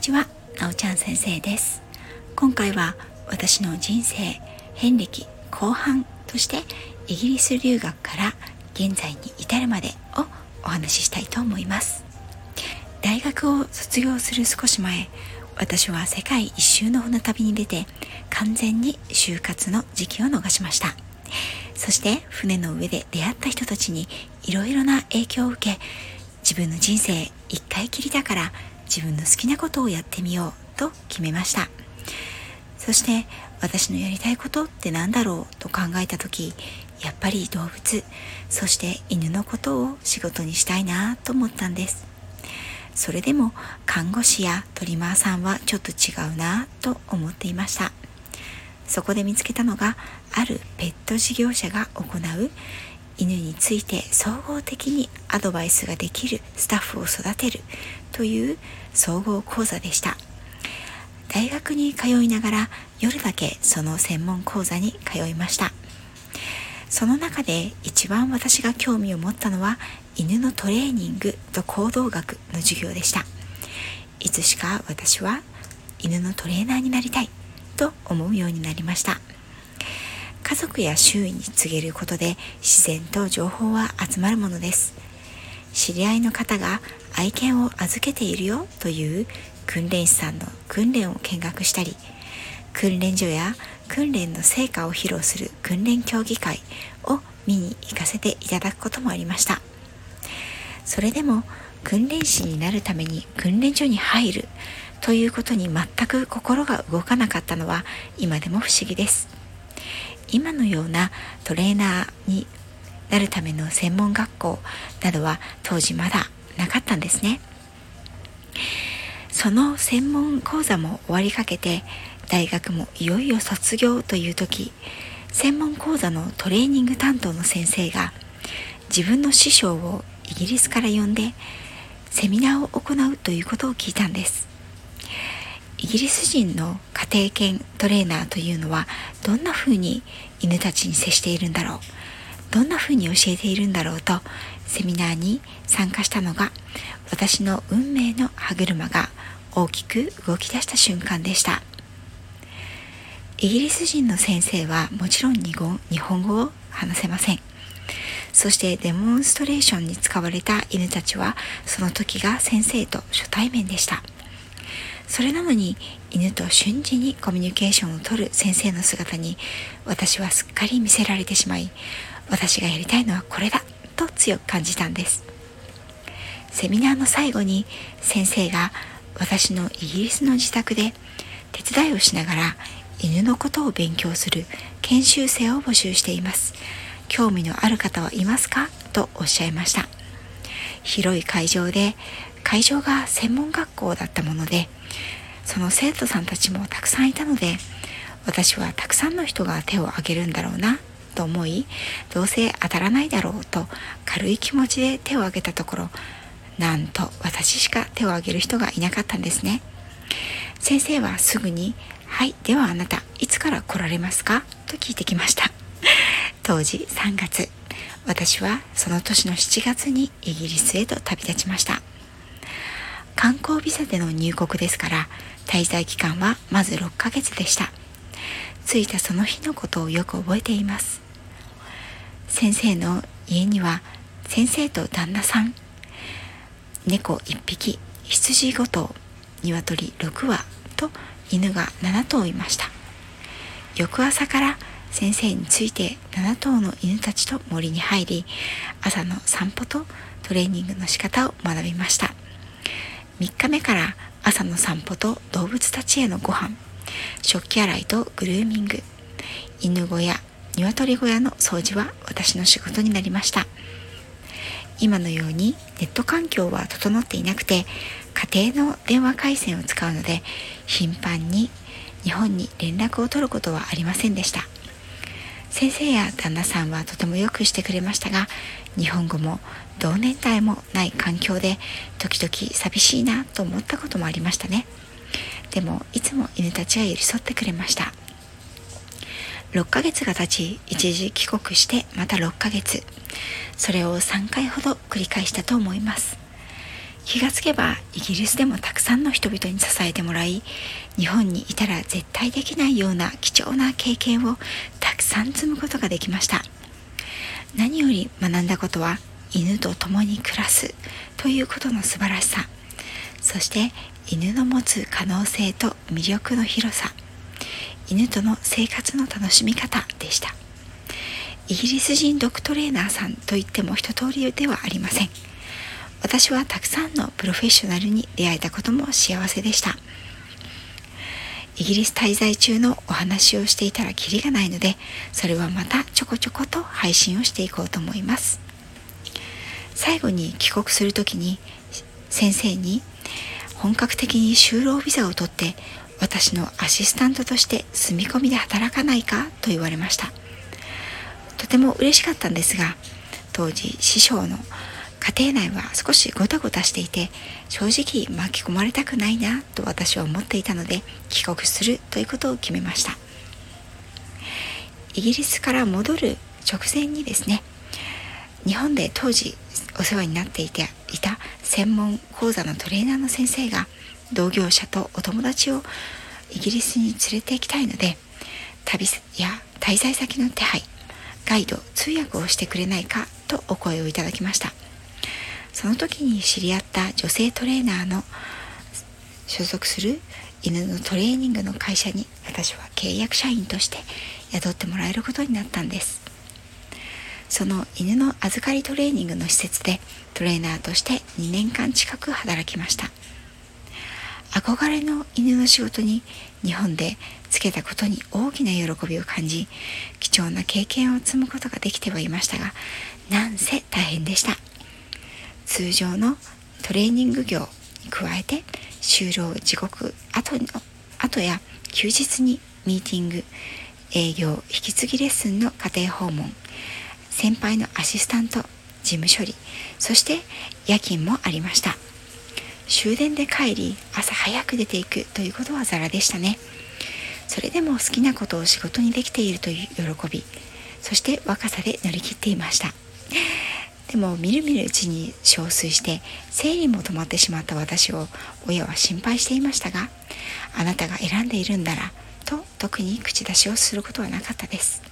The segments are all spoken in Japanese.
にちは、なおちゃん先生です。今回は私の人生遍歴後半としてイギリス留学から現在に至るまでをお話ししたいと思います。大学を卒業する少し前私は世界一周の船旅に出て完全に就活の時期を逃しました。そして船の上で出会った人たちにいろいろな影響を受け自分の人生一回きりだから自分の好きなことをやってみようと決めました。そして私のやりたいことって何だろうと考えた時やっぱり動物そして犬のことを仕事にしたいなと思ったんです。それでも看護師やトリマーさんはちょっと違うなと思っていました。そこで見つけたのがあるペット事業者が行う犬について総合的にアドバイスができるスタッフを育てるという総合講座でした。大学に通いながら夜だけその専門講座に通いました。その中で一番私が興味を持ったのは犬のトレーニングと行動学の授業でした。いつしか私は犬のトレーナーになりたいと思うようになりました。家族や周囲に告げることで自然と情報は集まるものです。知り合いの方が愛犬を預けているよという訓練士さんの訓練を見学したり訓練所や訓練の成果を披露する訓練協議会を見に行かせていただくこともありました。それでも訓練士になるために訓練所に入るということに全く心が動かなかったのは今でも不思議です。今のようなトレーナーになるための専門学校などは当時まだなかったんですね。その専門講座も終わりかけて大学もいよいよ卒業という時専門講座のトレーニング担当の先生が自分の師匠をイギリスから呼んでセミナーを行うということを聞いたんです。イギリス人の家庭犬トレーナーというのはどんな風に犬たちに接しているんだろう。どんな風に教えているんだろうとセミナーに参加したのが私の運命の歯車が大きく動き出した瞬間でした。イギリス人の先生はもちろん日本語を話せません。そしてデモンストレーションに使われた犬たちはその時が先生と初対面でした。それなのに犬と瞬時にコミュニケーションをとる先生の姿に私はすっかり見せられてしまい私がやりたいのはこれだと強く感じたんです。セミナーの最後に先生が私のイギリスの自宅で手伝いをしながら犬のことを勉強する研修生を募集しています。興味のある方はいますかとおっしゃいました。広い会場で会場が専門学校だったものでその生徒さんたちもたくさんいたので私はたくさんの人が手を挙げるんだろうなと思いどうせ当たらないだろうと軽い気持ちで手を挙げたところなんと私しか手を挙げる人がいなかったんですね。先生はすぐに「はいではあなたいつから来られますか?」と聞いてきました。当時3月私はその年の7月にイギリスへと旅立ちました。観光ビザでの入国ですから滞在期間はまず6ヶ月でした。着いたその日のことをよく覚えています。先生の家には先生と旦那さん猫1匹羊5頭鶏6羽と犬が7頭いました。翌朝から先生について7頭の犬たちと森に入り朝の散歩とトレーニングの仕方を学びました。3日目から朝の散歩と動物たちへのご飯。食器洗いとグルーミング。犬小屋鶏小屋の掃除は私の仕事になりました。今のようにネット環境は整っていなくて家庭の電話回線を使うので頻繁に日本に連絡を取ることはありませんでした。先生や旦那さんはとてもよくしてくれましたが日本語も同年代もない環境で時々寂しいなと思ったこともありましたね。でもいつも犬たちは寄り添ってくれました。6ヶ月が経ち一時帰国してまた6ヶ月。それを3回ほど繰り返したと思います。気がつけばイギリスでもたくさんの人々に支えてもらい日本にいたら絶対できないような貴重な経験をたくさん積むことができました。何より学んだことは犬と共に暮らすということの素晴らしさ。そして犬の持つ可能性と魅力の広さ。犬との生活の楽しみ方でした。イギリス人ドッグトレーナーさんといっても一通りではありません。私はたくさんのプロフェッショナルに出会えたことも幸せでした。イギリス滞在中のお話をしていたらキリがないのでそれはまたちょこちょこと配信をしていこうと思います。最後に帰国する時に先生に本格的に就労ビザを取って私のアシスタントとして住み込みで働かないかと言われました。とても嬉しかったんですが当時師匠の家庭内は少しごたごたしていて正直巻き込まれたくないなと私は思っていたので帰国するということを決めました。イギリスから戻る直前にですね日本で当時お世話になっていていた専門講座のトレーナーの先生が同業者とお友達をイギリスに連れて行きたいので旅や滞在先の手配ガイド通訳をしてくれないかとお声をいただきました。その時に知り合った女性トレーナーの所属する犬のトレーニングの会社に私は契約社員として雇ってもらえることになったんです。その犬の預かりトレーニングの施設でトレーナーとして2年間近く働きました。憧れの犬の仕事に日本でつけたことに大きな喜びを感じ貴重な経験を積むことができてはいましたがなんせ大変でした。通常のトレーニング業に加えて就労時刻後の後や休日にミーティング営業引き継ぎレッスンの家庭訪問先輩のアシスタント事務処理そして夜勤もありました。終電で帰り朝早く出ていくということはザラでしたね。それでも好きなことを仕事にできているという喜びそして若さで乗り切っていました。でもみるみるうちに憔悴して生理も止まってしまった私を親は心配していましたがあなたが選んでいるんだらと特に口出しをすることはなかったです。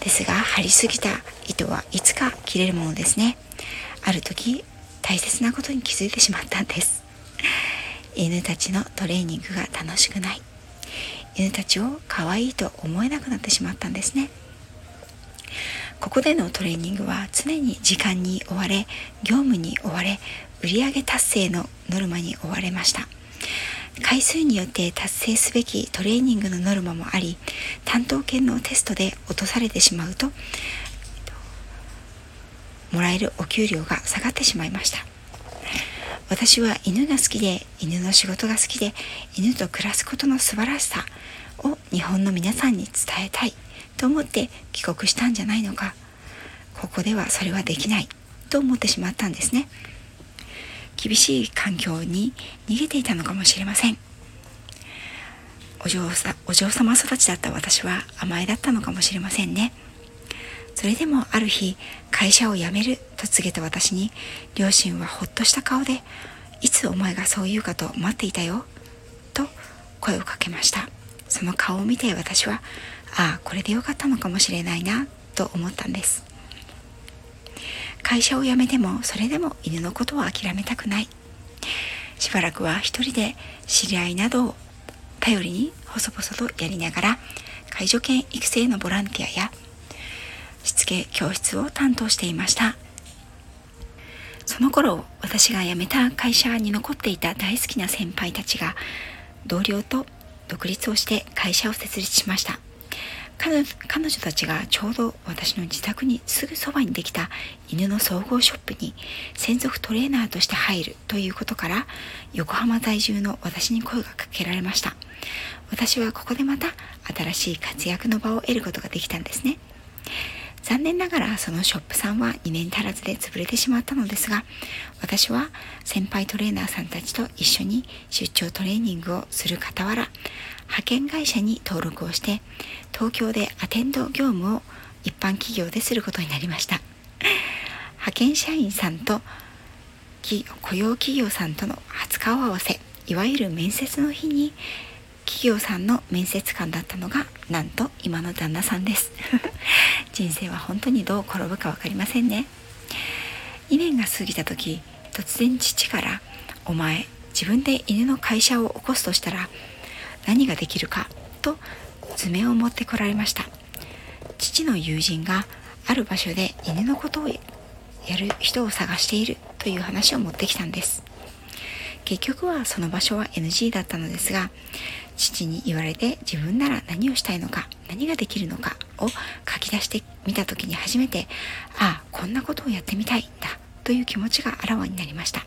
ですが張りすぎた糸はいつか切れるものですね。ある時大切なことに気づいてしまったんです。犬たちのトレーニングが楽しくない。犬たちを可愛いと思えなくなってしまったんですね。ここでのトレーニングは常に時間に追われ業務に追われ売上達成のノルマに追われました。回数によって達成すべきトレーニングのノルマもあり担当犬のテストで落とされてしまうともらえるお給料が下がってしまいました。私は犬が好きで犬の仕事が好きで犬と暮らすことの素晴らしさを日本の皆さんに伝えたい。と思って帰国したんじゃないのか。ここではそれはできない。と思ってしまったんですね。厳しい環境に逃げていたのかもしれません。お嬢さお嬢様育ちだった私は甘えだったのかもしれませんね。それでもある日会社を辞めると告げた私に両親はほっとした顔でいつお前がそう言うかと待っていたよと声をかけました。その顔を見て私はああこれでよかったのかもしれないなと思ったんです。会社を辞めてもそれでも犬のことは諦めたくない。しばらくは一人で知り合いなどを頼りに細々とやりながら介助犬育成のボランティアやしつけ教室を担当していました。その頃私が辞めた会社に残っていた大好きな先輩たちが同僚と独立をして会社を設立しました。彼女たちがちょうど私の自宅にすぐそばにできた犬の総合ショップに専属トレーナーとして入るということから横浜在住の私に声がかけられました。私はここでまた新しい活躍の場を得ることができたんですね。残念ながらそのショップさんは2年足らずで潰れてしまったのですが私は先輩トレーナーさんたちと一緒に出張トレーニングをする傍ら派遣会社に登録をして東京でアテンド業務を一般企業ですることになりました。派遣社員さんと雇用企業さんとの初顔合わせいわゆる面接の日に企業さんの面接官だったのがなんと今の旦那さんです。人生は本当にどう転ぶか分かりませんね。2年が過ぎた時突然父から「お前自分で犬の会社を起こすとしたら何ができるか?」と図面を持ってこられました父の友人がある場所で犬のことをやる人を探しているという話を持ってきたんです結局はその場所は NG だったのですが父に言われて自分なら何をしたいのか何ができるのかを書き出してみた時に初めてああこんなことをやってみたいんだという気持ちがあらわになりました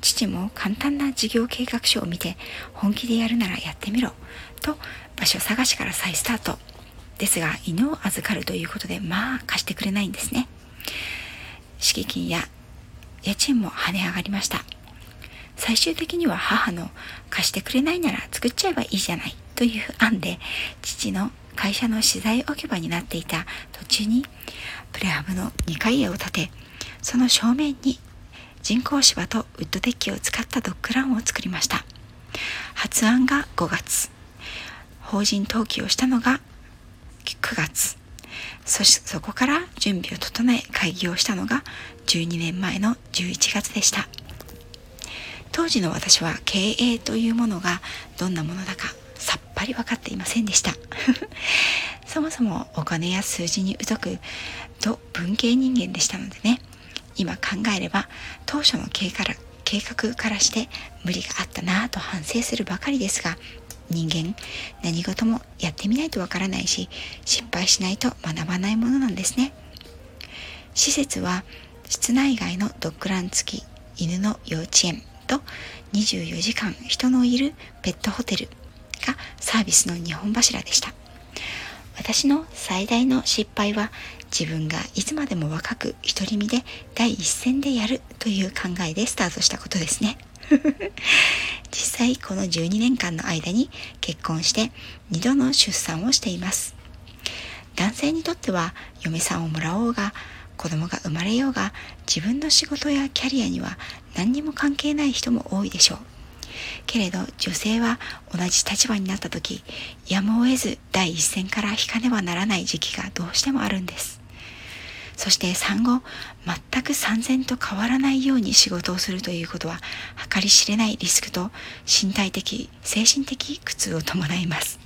父も簡単な事業計画書を見て本気でやるならやってみろと場所探しから再スタート。ですが犬を預かるということでまあ貸してくれないんですね。敷金や家賃も跳ね上がりました。最終的には母の貸してくれないなら作っちゃえばいいじゃないという案で父の会社の資材置き場になっていた途中にプレハブの2階家を建てその正面に人工芝とウッドデッキを使ったドッグランを作りました。発案が5月。法人登記をしたのが9月。そしそこから準備を整え開業したのが12年前の11月でした。当時の私は経営というものがどんなものだかさっぱり分かっていませんでした。そもそもお金や数字に疎くと文系人間でしたのでね。今考えれば当初の計から計画からして無理があったなぁと反省するばかりですが人間何事もやってみないとわからないし失敗しないと学ばないものなんですね。施設は室内外のドッグラン付き犬の幼稚園と24時間人のいるペットホテルがサービスの2本柱でした。私の最大の失敗は自分がいつまでも若く独り身で第一線でやるという考えでスタートしたことですね。実際この12年間の間に結婚して2度の出産をしています。男性にとっては嫁さんをもらおうが子供が生まれようが自分の仕事やキャリアには何にも関係ない人も多いでしょう。けれど女性は同じ立場になった時やむを得ず第一線から引かねばならない時期がどうしてもあるんです。そして産後全く産前と変わらないように仕事をするということは計り知れないリスクと身体的精神的苦痛を伴います。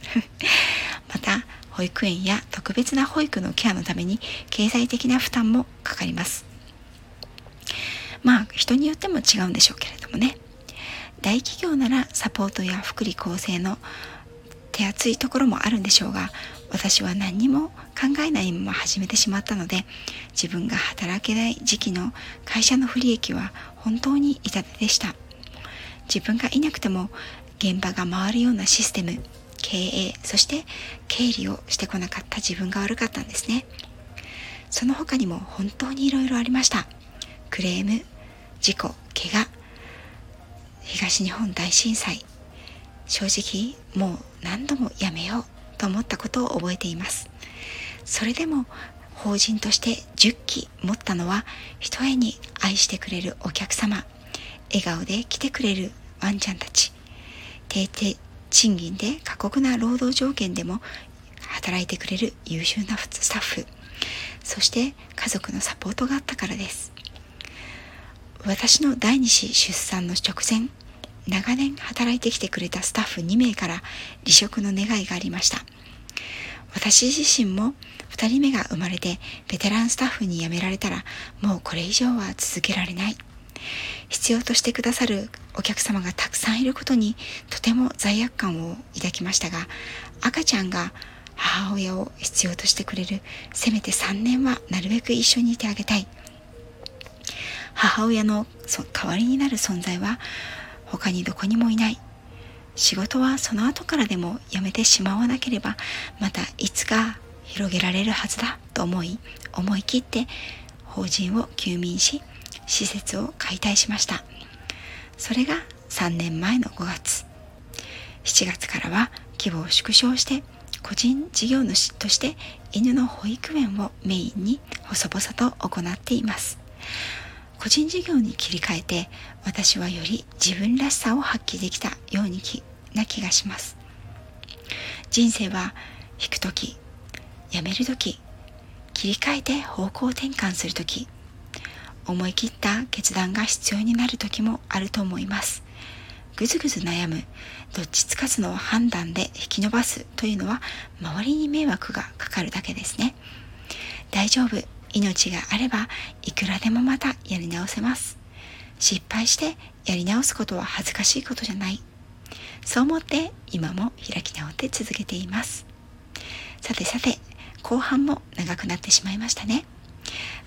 また保育園や特別な保育のケアのために経済的な負担もかかります。まあ人によっても違うんでしょうけれどもね。大企業ならサポートや福利厚生の手厚いところもあるんでしょうが私は何にも考えないまま始めてしまったので自分が働けない時期の会社の不利益は本当に痛手でした。自分がいなくても現場が回るようなシステム経営そして経理をしてこなかった自分が悪かったんですね。その他にも本当にいろいろありました。クレーム事故怪我東日本大震災。正直もう何度もやめようと思ったことを覚えています。それでも法人として10期持ったのはひとえに愛してくれるお客様。笑顔で来てくれるワンちゃんたち。低賃金で過酷な労働条件でも働いてくれる優秀なスタッフ。そして家族のサポートがあったからです。私の第二子出産の直前長年働いてきてくれたスタッフ2名から離職の願いがありました。私自身も2人目が生まれてベテランスタッフに辞められたらもうこれ以上は続けられない。必要としてくださるお客様がたくさんいることにとても罪悪感を抱きましたが赤ちゃんが母親を必要としてくれるせめて3年はなるべく一緒にいてあげたい。母親の代わりになる存在は他にどこにもいない。仕事はその後からでもやめてしまわなければまたいつか広げられるはずだと思い思い切って法人を休眠し施設を解体しました。それが3年前の5月。7月からは規模を縮小して個人事業主として犬の保育園をメインに細々と行っています。個人事業に切り替えて私はより自分らしさを発揮できたようにな気がします。人生は引く時やめる時切り替えて方向転換する時思い切った決断が必要になる時もあると思います。ぐずぐず悩むどっちつかずの判断で引き伸ばすというのは周りに迷惑がかかるだけですね。大丈夫。命があればいくらでもまたやり直せます。失敗してやり直すことは恥ずかしいことじゃない。そう思って今も開き直って続けています。さてさて後半も長くなってしまいましたね。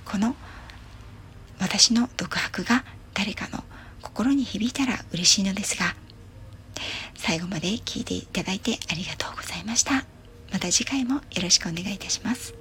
この私の独白が誰かの心に響いたら嬉しいのですが最後まで聞いていただいてありがとうございました。また次回もよろしくお願いいたします。